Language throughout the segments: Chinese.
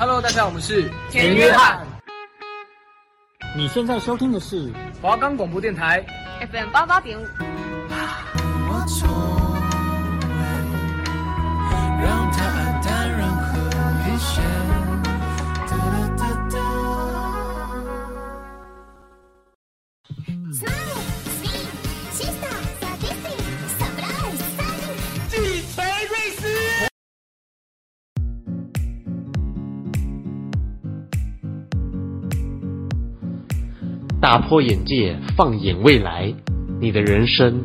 Hello，大家好，我们是简约翰。你现在收听的是华冈广播电台 FM 八八点五。打破眼界，放眼未来，你的人生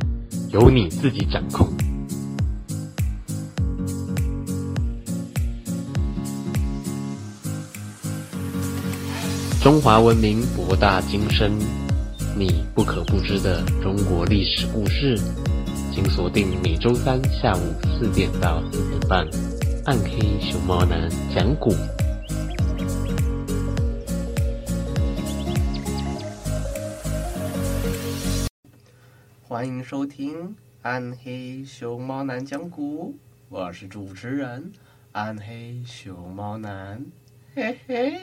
由你自己掌控。中华文明博大精深，你不可不知的中国历史故事，请锁定每周三下午四点到四点半，暗黑熊猫男讲古。欢迎收听《暗黑熊猫男讲古》，我是主持人暗黑熊猫男，嘿嘿。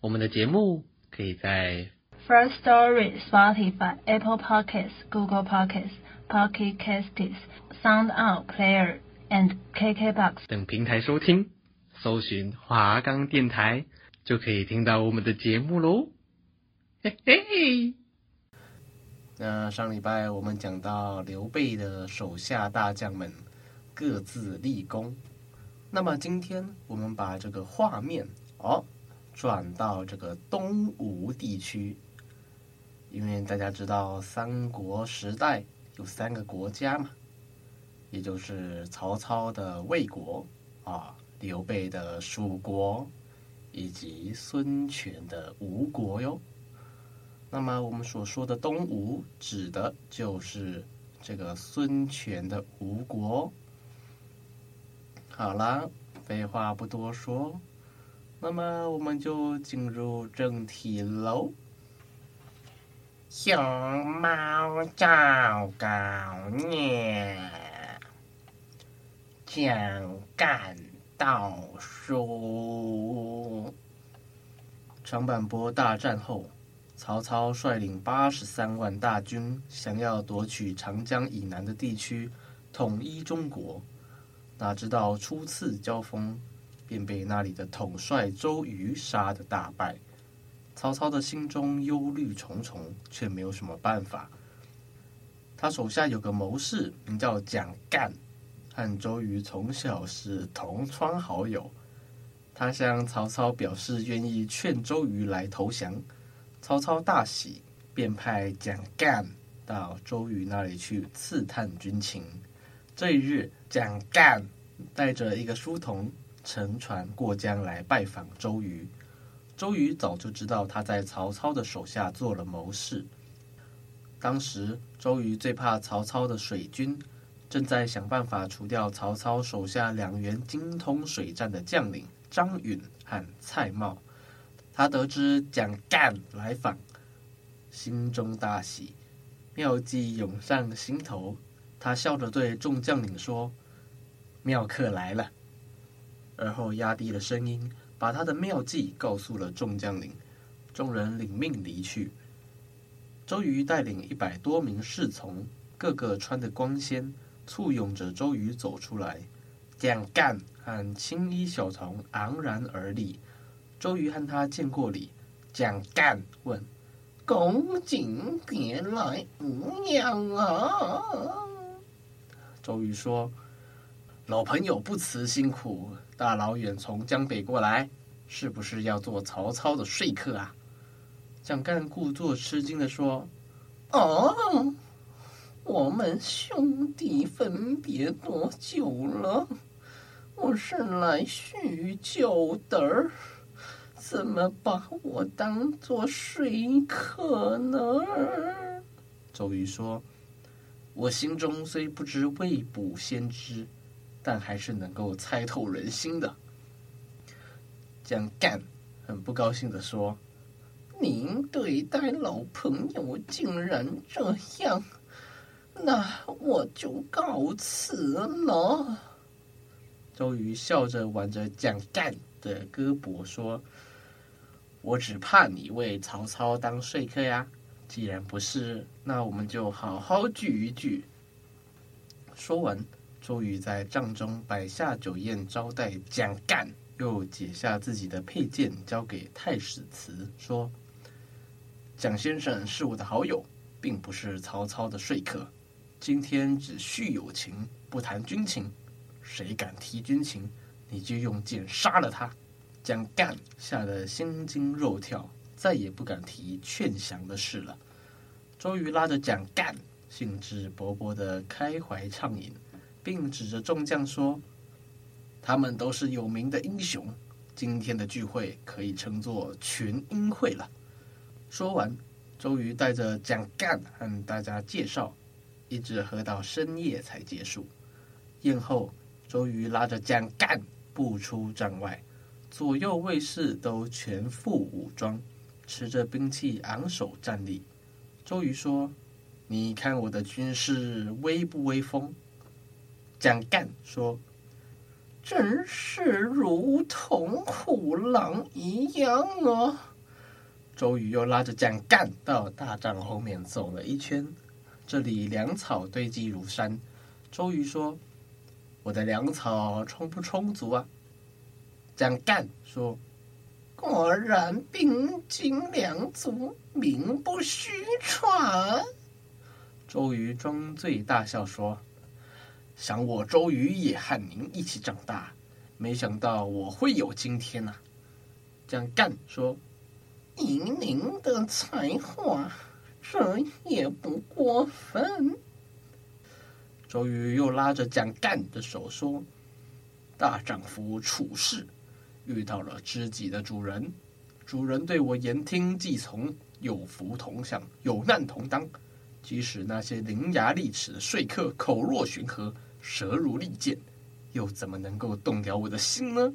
我们的节目可以在 First Story、Spotify、Apple Podcasts、Google Podcasts、Pocket Casts、Sound Out Player and KKBox 等平台收听，搜寻华冈电台就可以听到我们的节目喽，嘿嘿。那上礼拜我们讲到刘备的手下大将们各自立功，那么今天我们把这个画面哦转到这个东吴地区，因为大家知道三国时代有三个国家嘛，也就是曹操的魏国啊，刘备的蜀国，以及孙权的吴国哟。那么我们所说的东吴，指的就是这个孙权的吴国。好了，废话不多说，那么我们就进入正题喽。熊猫赵高念，蒋干道书。长坂坡大战后。曹操率领八十三万大军，想要夺取长江以南的地区，统一中国。哪知道初次交锋，便被那里的统帅周瑜杀得大败。曹操的心中忧虑重重，却没有什么办法。他手下有个谋士，名叫蒋干，和周瑜从小是同窗好友。他向曹操表示愿意劝周瑜来投降。曹操大喜，便派蒋干到周瑜那里去刺探军情。这一日，蒋干带着一个书童乘船过江来拜访周瑜。周瑜早就知道他在曹操的手下做了谋士。当时，周瑜最怕曹操的水军，正在想办法除掉曹操手下两员精通水战的将领张允和蔡瑁。他得知蒋干来访，心中大喜，妙计涌上心头。他笑着对众将领说：“妙客来了。”而后压低了声音，把他的妙计告诉了众将领。众人领命离去。周瑜带领一百多名侍从，个个穿得光鲜，簇拥着周瑜走出来。蒋干和青衣小童昂然而立。周瑜和他见过礼，蒋干问：“公瑾别来无恙啊？”周瑜说：“老朋友不辞辛苦，大老远从江北过来，是不是要做曹操的说客啊？”蒋干故作吃惊地说：“哦，我们兄弟分别多久了？我是来叙旧的。”怎么把我当做说客呢？周瑜说：“我心中虽不知未卜先知，但还是能够猜透人心的。”蒋干很不高兴地说：“您对待老朋友竟然这样，那我就告辞了。”周瑜笑着挽着蒋干的胳膊说：“我只怕你为曹操当说客呀。既然不是，那我们就好好聚一聚。”说完，周瑜在帐中摆下酒宴招待蒋干，又解下自己的佩剑交给太史慈，说：“蒋先生是我的好友，并不是曹操的说客。今天只叙友情，不谈军情。”谁敢提军情，你就用剑杀了他。蒋干吓得心惊肉跳，再也不敢提劝降的事了。周瑜拉着蒋干，兴致勃勃地开怀畅饮，并指着众将说：“他们都是有名的英雄，今天的聚会可以称作群英会了。”说完，周瑜带着蒋干和大家介绍，一直喝到深夜才结束。宴后。周瑜拉着蒋干步出帐外，左右卫士都全副武装，持着兵器昂首站立。周瑜说：“你看我的军势威不威风？”蒋干说：“真是如同虎狼一样啊！”周瑜又拉着蒋干到大帐后面走了一圈，这里粮草堆积如山。周瑜说。我的粮草充不充足啊？蒋干说：“果然兵精粮足，名不虚传。”周瑜装醉大笑说：“想我周瑜也和您一起长大，没想到我会有今天呐、”蒋干说：“以您的才华，这也不过分。”周瑜又拉着蒋干的手说：“大丈夫处世，遇到了知己的主人，主人对我言听计从，有福同享，有难同当。即使那些伶牙俐齿的说客口若悬河，舌如利剑，又怎么能够动摇我的心呢？”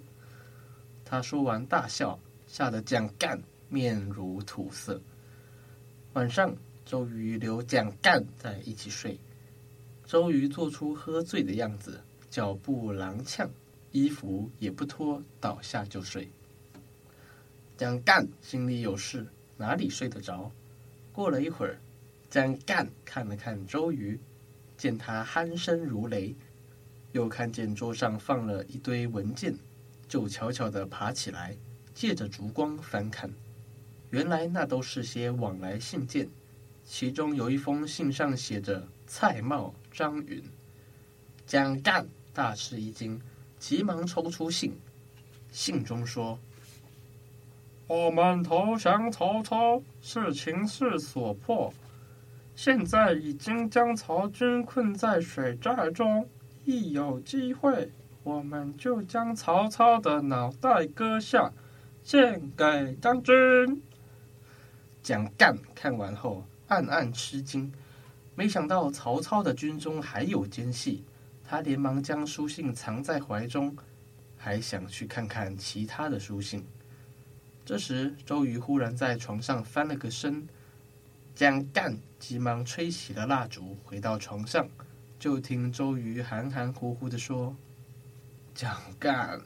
他说完大笑，吓得蒋干面如土色。晚上，周瑜留蒋干在一起睡。周瑜做出喝醉的样子，脚步踉跄，衣服也不脱，倒下就睡。蒋干心里有事，哪里睡得着？过了一会儿，蒋干看了看周瑜，见他鼾声如雷，又看见桌上放了一堆文件，就悄悄地爬起来，借着烛光翻看，原来那都是些往来信件，其中有一封信上写着“蔡瑁”。张允、蒋干大吃一惊，急忙抽出信。信中说：“我们投降曹操是情势所迫，现在已经将曹军困在水寨中，一有机会，我们就将曹操的脑袋割下，献给将军。”蒋干看完后，暗暗吃惊。没想到曹操的军中还有奸细，他连忙将书信藏在怀中，还想去看看其他的书信。这时，周瑜忽然在床上翻了个身，蒋干急忙吹起了蜡烛，回到床上，就听周瑜含含糊糊地说：“蒋干，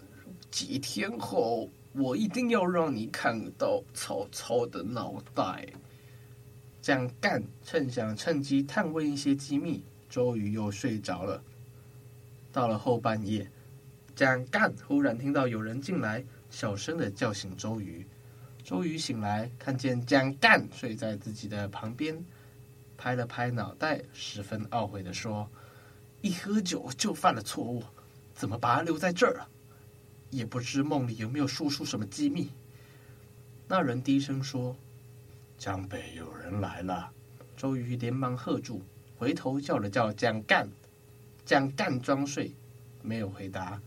几天后我一定要让你看到曹操的脑袋。”蒋干趁想趁机探问一些机密，周瑜又睡着了。到了后半夜，蒋干忽然听到有人进来，小声的叫醒周瑜。周瑜醒来，看见蒋干睡在自己的旁边，拍了拍脑袋，十分懊悔的说：“一喝酒就犯了错误，怎么把他留在这儿啊？也不知梦里有没有说出什么机密。”那人低声说。江北有人来了，周瑜连忙喝住，回头叫了叫蒋干，蒋干装睡，没有回答。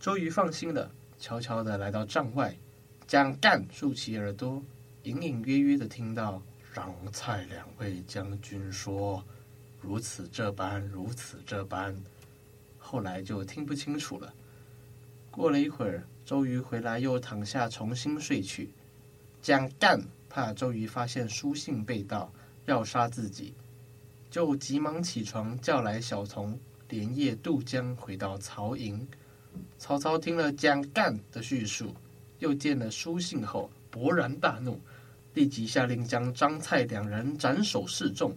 周瑜放心了，悄悄地来到帐外，蒋干竖起耳朵，隐隐约约地听到张蔡两位将军说：“如此这般，如此这般。”后来就听不清楚了。过了一会儿，周瑜回来，又躺下重新睡去，蒋干。怕周瑜发现书信被盗，要杀自己，就急忙起床叫来小童，连夜渡江回到曹营。曹操听了蒋干的叙述，又见了书信后，勃然大怒，立即下令将张蔡两人斩首示众。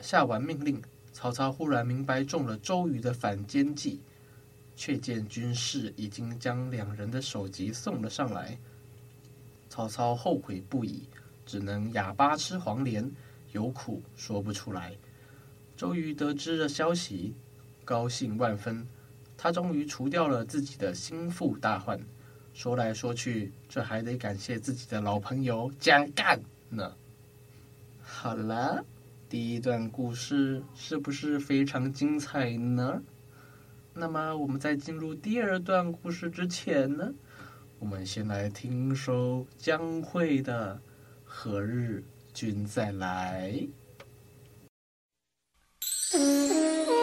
下完命令，曹操忽然明白中了周瑜的反间计，却见军士已经将两人的首级送了上来。曹操后悔不已，只能哑巴吃黄连，有苦说不出来。周瑜得知了消息，高兴万分。他终于除掉了自己的心腹大患。说来说去，这还得感谢自己的老朋友蒋干呢。好了，第一段故事是不是非常精彩呢？那么我们在进入第二段故事之前呢，我们先来听首江蕙的《何日君再来》。一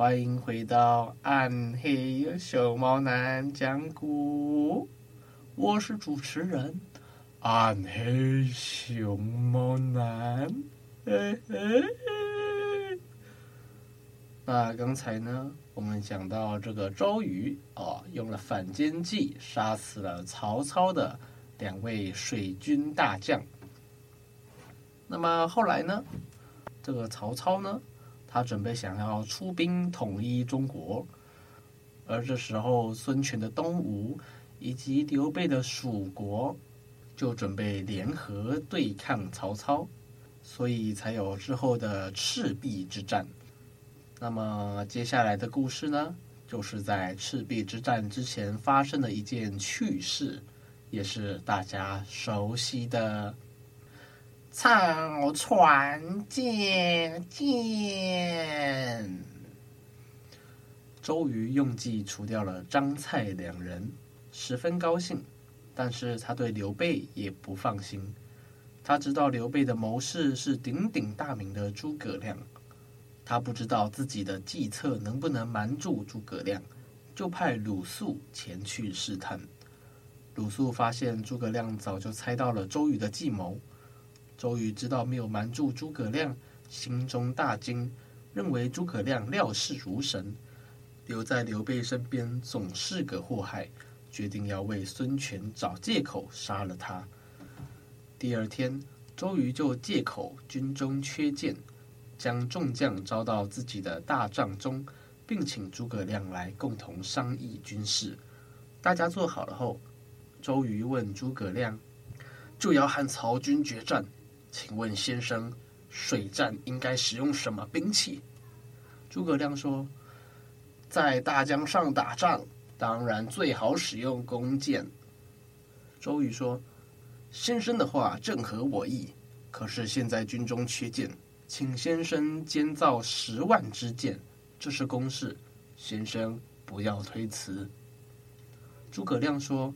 欢迎回到暗黑熊猫男讲古，我是主持人暗黑熊猫男。嘿嘿。那刚才呢，我们讲到这个周瑜哦，用了反间计杀死了曹操的两位水军大将。那么后来呢？这个曹操呢，他准备想要出兵统一中国，而这时候孙权的东吴以及刘备的蜀国就准备联合对抗曹操，所以才有之后的赤壁之战。那么接下来的故事呢，就是在赤壁之战之前发生的一件趣事，也是大家熟悉的“草船借箭”。周瑜用计除掉了张蔡两人，十分高兴，但是他对刘备也不放心。他知道刘备的谋士是鼎鼎大名的诸葛亮。他不知道自己的计策能不能瞒住诸葛亮，就派鲁肃前去试探。鲁肃发现诸葛亮早就猜到了周瑜的计谋，周瑜知道没有瞒住诸葛亮，心中大惊，认为诸葛亮料事如神，留在刘备身边总是个祸害，决定要为孙权找借口杀了他。第二天，周瑜就借口军中缺箭。将众将招到自己的大帐中，并请诸葛亮来共同商议军事。大家做好了后，周瑜问诸葛亮：“就要和曹军决战，请问先生，水战应该使用什么兵器？”诸葛亮说：“在大江上打仗，当然最好使用弓箭。”周瑜说：“先生的话正合我意，可是现在军中缺箭。”请先生监造十万支箭，这是公事，先生不要推辞。诸葛亮说：“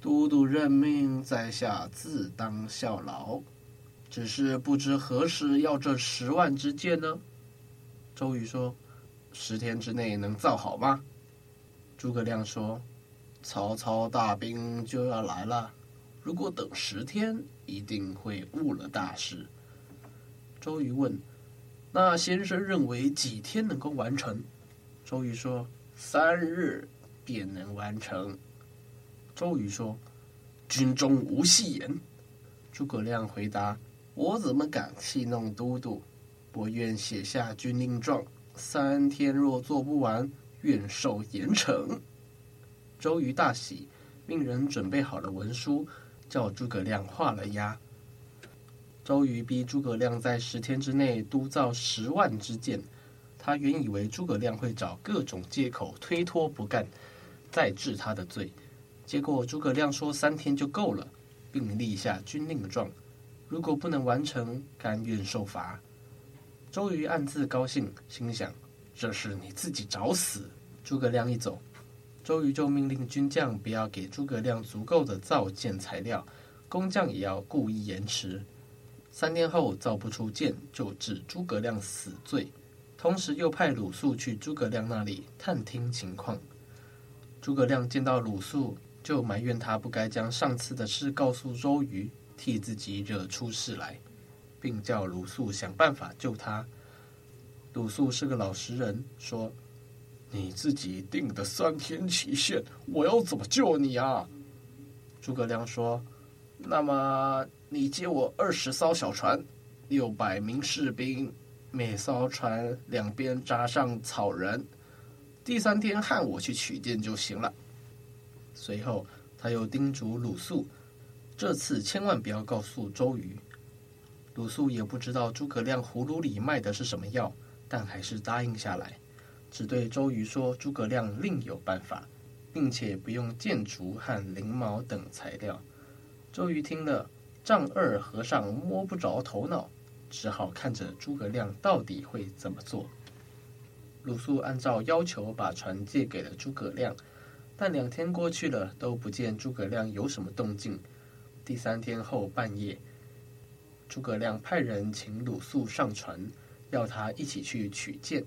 都督任命，在下自当效劳，只是不知何时要这十万支箭呢？”周瑜说：“十天之内能造好吗？”诸葛亮说：“曹操大兵就要来了，如果等十天，一定会误了大事。”周瑜问：“那先生认为几天能够完成？”周瑜说：“三日便能完成。”周瑜说：“军中无戏言。”诸葛亮回答：“我怎么敢戏弄都督？我愿写下军令状，三天若做不完，愿受严惩。”周瑜大喜，命人准备好了文书，叫诸葛亮画了押。周瑜逼诸葛亮在十天之内督造十万支箭，他原以为诸葛亮会找各种借口推脱不干，再治他的罪。结果诸葛亮说三天就够了，并立下军令状，如果不能完成，甘愿受罚。周瑜暗自高兴，心想：这是你自己找死。诸葛亮一走，周瑜就命令军将不要给诸葛亮足够的造箭材料，工匠也要故意延迟。三天后造不出箭，就治诸葛亮死罪。同时又派鲁肃去诸葛亮那里探听情况。诸葛亮见到鲁肃，就埋怨他不该将上次的事告诉周瑜，替自己惹出事来，并叫鲁肃想办法救他。鲁肃是个老实人，说：“你自己定的三天期限，我要怎么救你啊？”诸葛亮说：“那么。”你借我二十艘小船，六百名士兵，每艘船两边扎上草人。第三天喊我去取箭就行了。随后他又叮嘱鲁肃，这次千万不要告诉周瑜。鲁肃也不知道诸葛亮葫芦里卖的是什么药，但还是答应下来，只对周瑜说诸葛亮另有办法，并且不用箭竹和翎毛等材料。周瑜听了。丈二和尚摸不着头脑，只好看着诸葛亮到底会怎么做。鲁肃按照要求把船借给了诸葛亮，但两天过去了都不见诸葛亮有什么动静。第三天后半夜，诸葛亮派人请鲁肃上船，要他一起去取箭。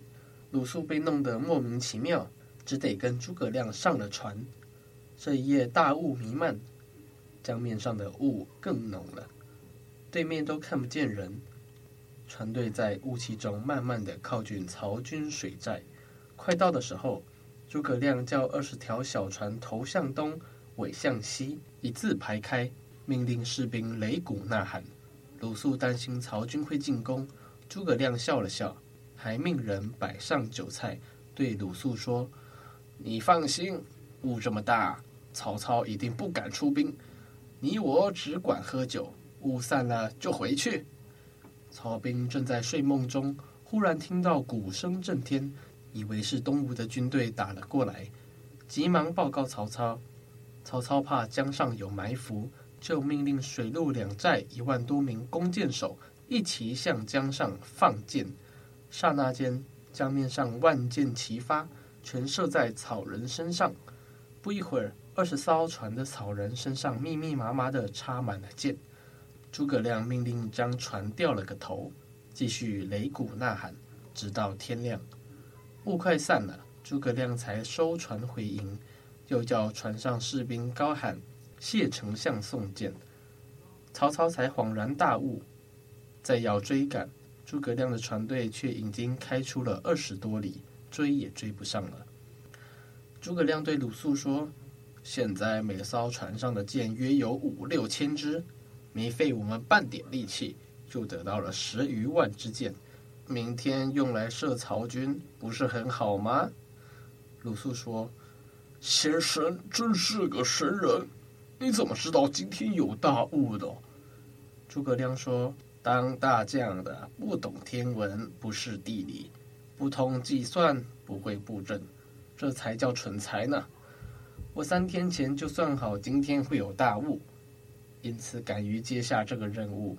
鲁肃被弄得莫名其妙，只得跟诸葛亮上了船。这一夜大雾弥漫。江面上的雾更浓了，对面都看不见人。船队在雾气中慢慢的靠近曹军水寨，快到的时候，诸葛亮叫二十条小船头向东，尾向西，一字排开，命令士兵擂鼓呐喊。鲁肃担心曹军会进攻，诸葛亮笑了笑，还命人摆上酒菜，对鲁肃说：“你放心，雾这么大，曹操一定不敢出兵。你我只管喝酒，雾散了就回去。”曹兵正在睡梦中，忽然听到鼓声震天。以为是东吴的军队打了过来，急忙报告曹操。曹操怕江上有埋伏，就命令水陆两寨一万多名弓箭手一齐向江上放箭。刹那间，江面上万箭齐发，全射在草人身上。不一会儿，二十艘船的草人身上密密麻麻地插满了箭。诸葛亮命令将船掉了个头，继续擂鼓呐喊，直到天亮。雾快散了，诸葛亮才收船回营，又叫船上士兵高喊“谢丞相送箭”。曹操才恍然大悟，再要追赶，诸葛亮的船队却已经开出了二十多里，追也追不上了。诸葛亮对鲁肃说：“现在每艘船上的箭约有五六千支，没费我们半点力气，就得到了十余万支箭。”明天用来射曹军，不是很好吗？鲁肃说：“先生真是个神人，你怎么知道今天有大雾的？”诸葛亮说：“当大将的不懂天文，不识地理，不通计算，不会布阵，这才叫蠢材呢。我三天前就算好今天会有大雾，因此敢于接下这个任务。”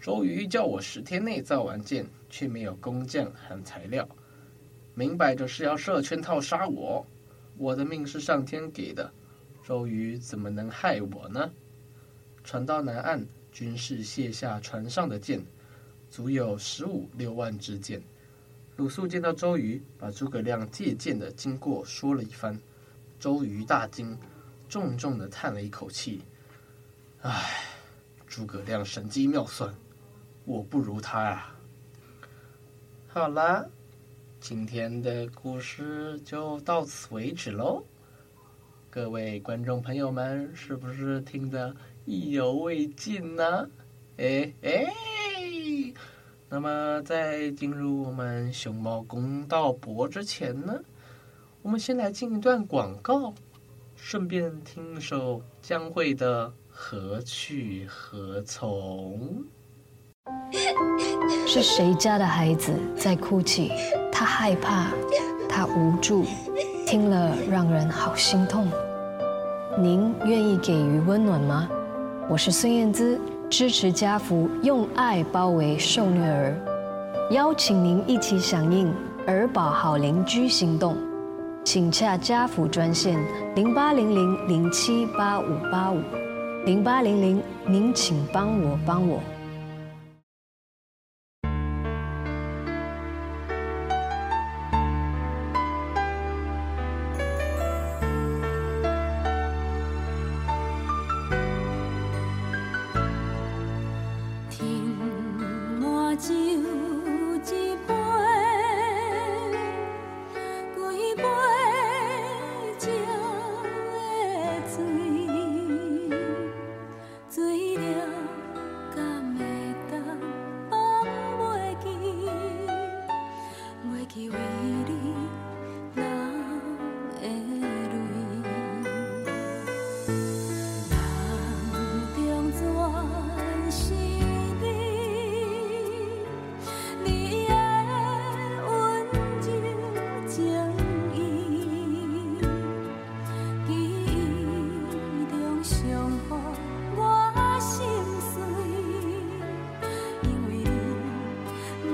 周瑜叫我十天内造完箭，却没有工匠和材料，明摆着是要设圈套杀我。我的命是上天给的，周瑜怎么能害我呢？船到南岸，军士卸下船上的箭，足有十五六万支箭。鲁肃见到周瑜，把诸葛亮借箭的经过说了一番。周瑜大惊，重重的叹了一口气：“唉，诸葛亮神机妙算。”我不如他呀。好了，今天的故事就到此为止喽。各位观众朋友们，是不是听得意犹未尽呢？哎哎，那么在进入我们熊猫公道博之前呢，我们先来进一段广告，顺便听首江蕙的《何去何从》。是谁家的孩子在哭泣？他害怕，他无助，听了让人好心痛。您愿意给予温暖吗？我是孙燕姿，支持家福，用爱包围受虐儿，邀请您一起响应儿保好邻居行动，请洽家福专线零八零零零七八五八五零八零零，您请帮我帮我。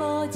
我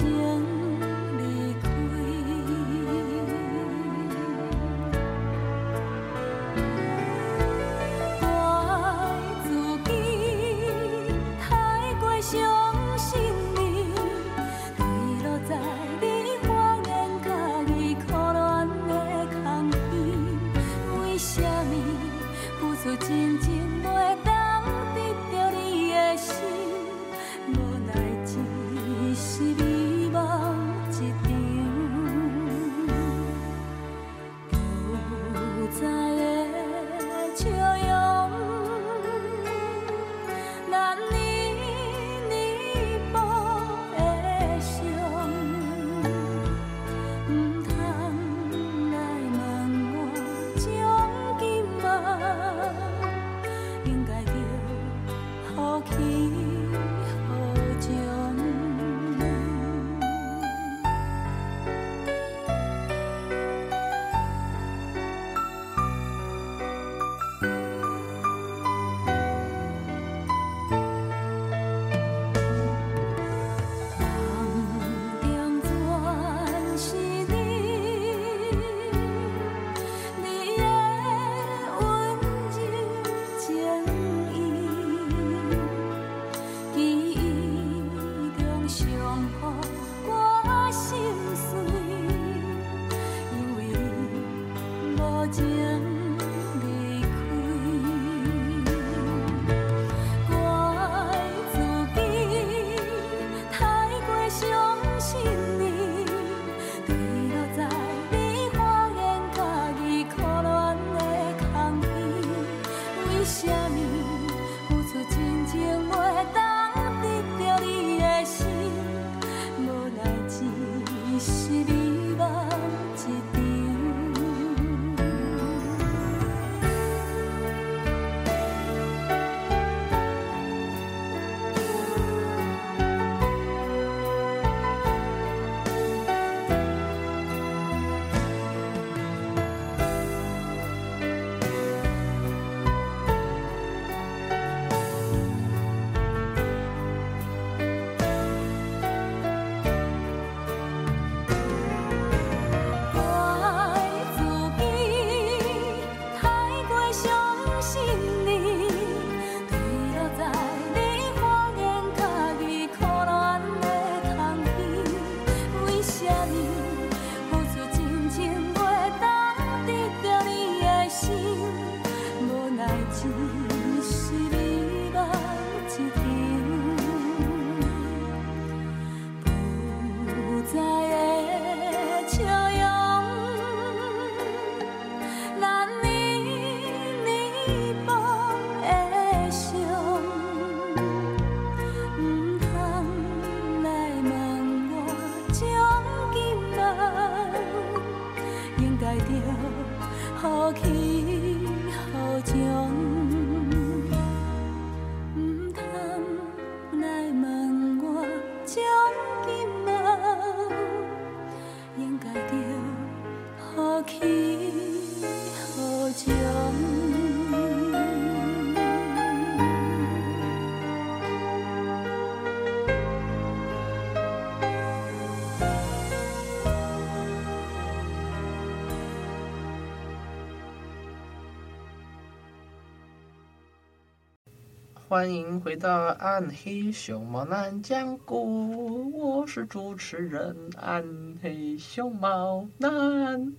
欢迎回到暗黑熊猫南讲古，我是主持人暗黑熊猫南。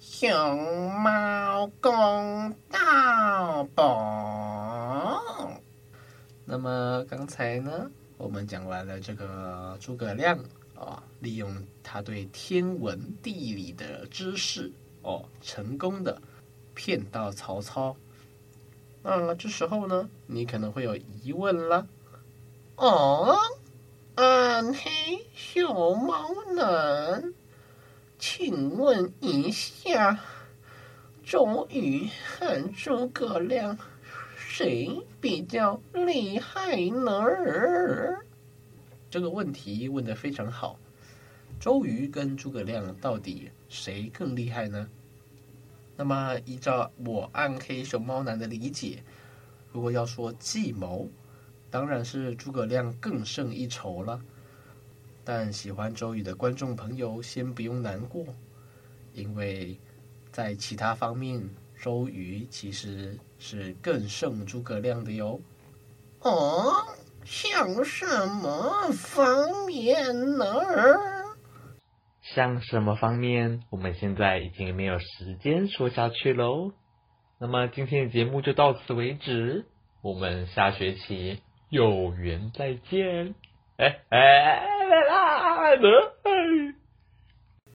熊猫公道榜。那么刚才呢，我们讲完了这个诸葛亮啊，利用他对天文地理的知识哦，成功的骗到曹操。啊，这时候呢，你可能会有疑问了。哦，暗黑熊猫男，请问一下，周瑜和诸葛亮谁比较厉害呢？这个问题问得非常好。周瑜跟诸葛亮到底谁更厉害呢？那么，依照我暗黑熊猫男的理解，如果要说计谋，当然是诸葛亮更胜一筹了。但喜欢周瑜的观众朋友先不用难过，因为在其他方面，周瑜其实是更胜诸葛亮的哟。哦，像什么方面呢？像什么方面？我们现在已经没有时间说下去喽。那么今天的节目就到此为止，我们下学期有缘再见。哎哎，来啦，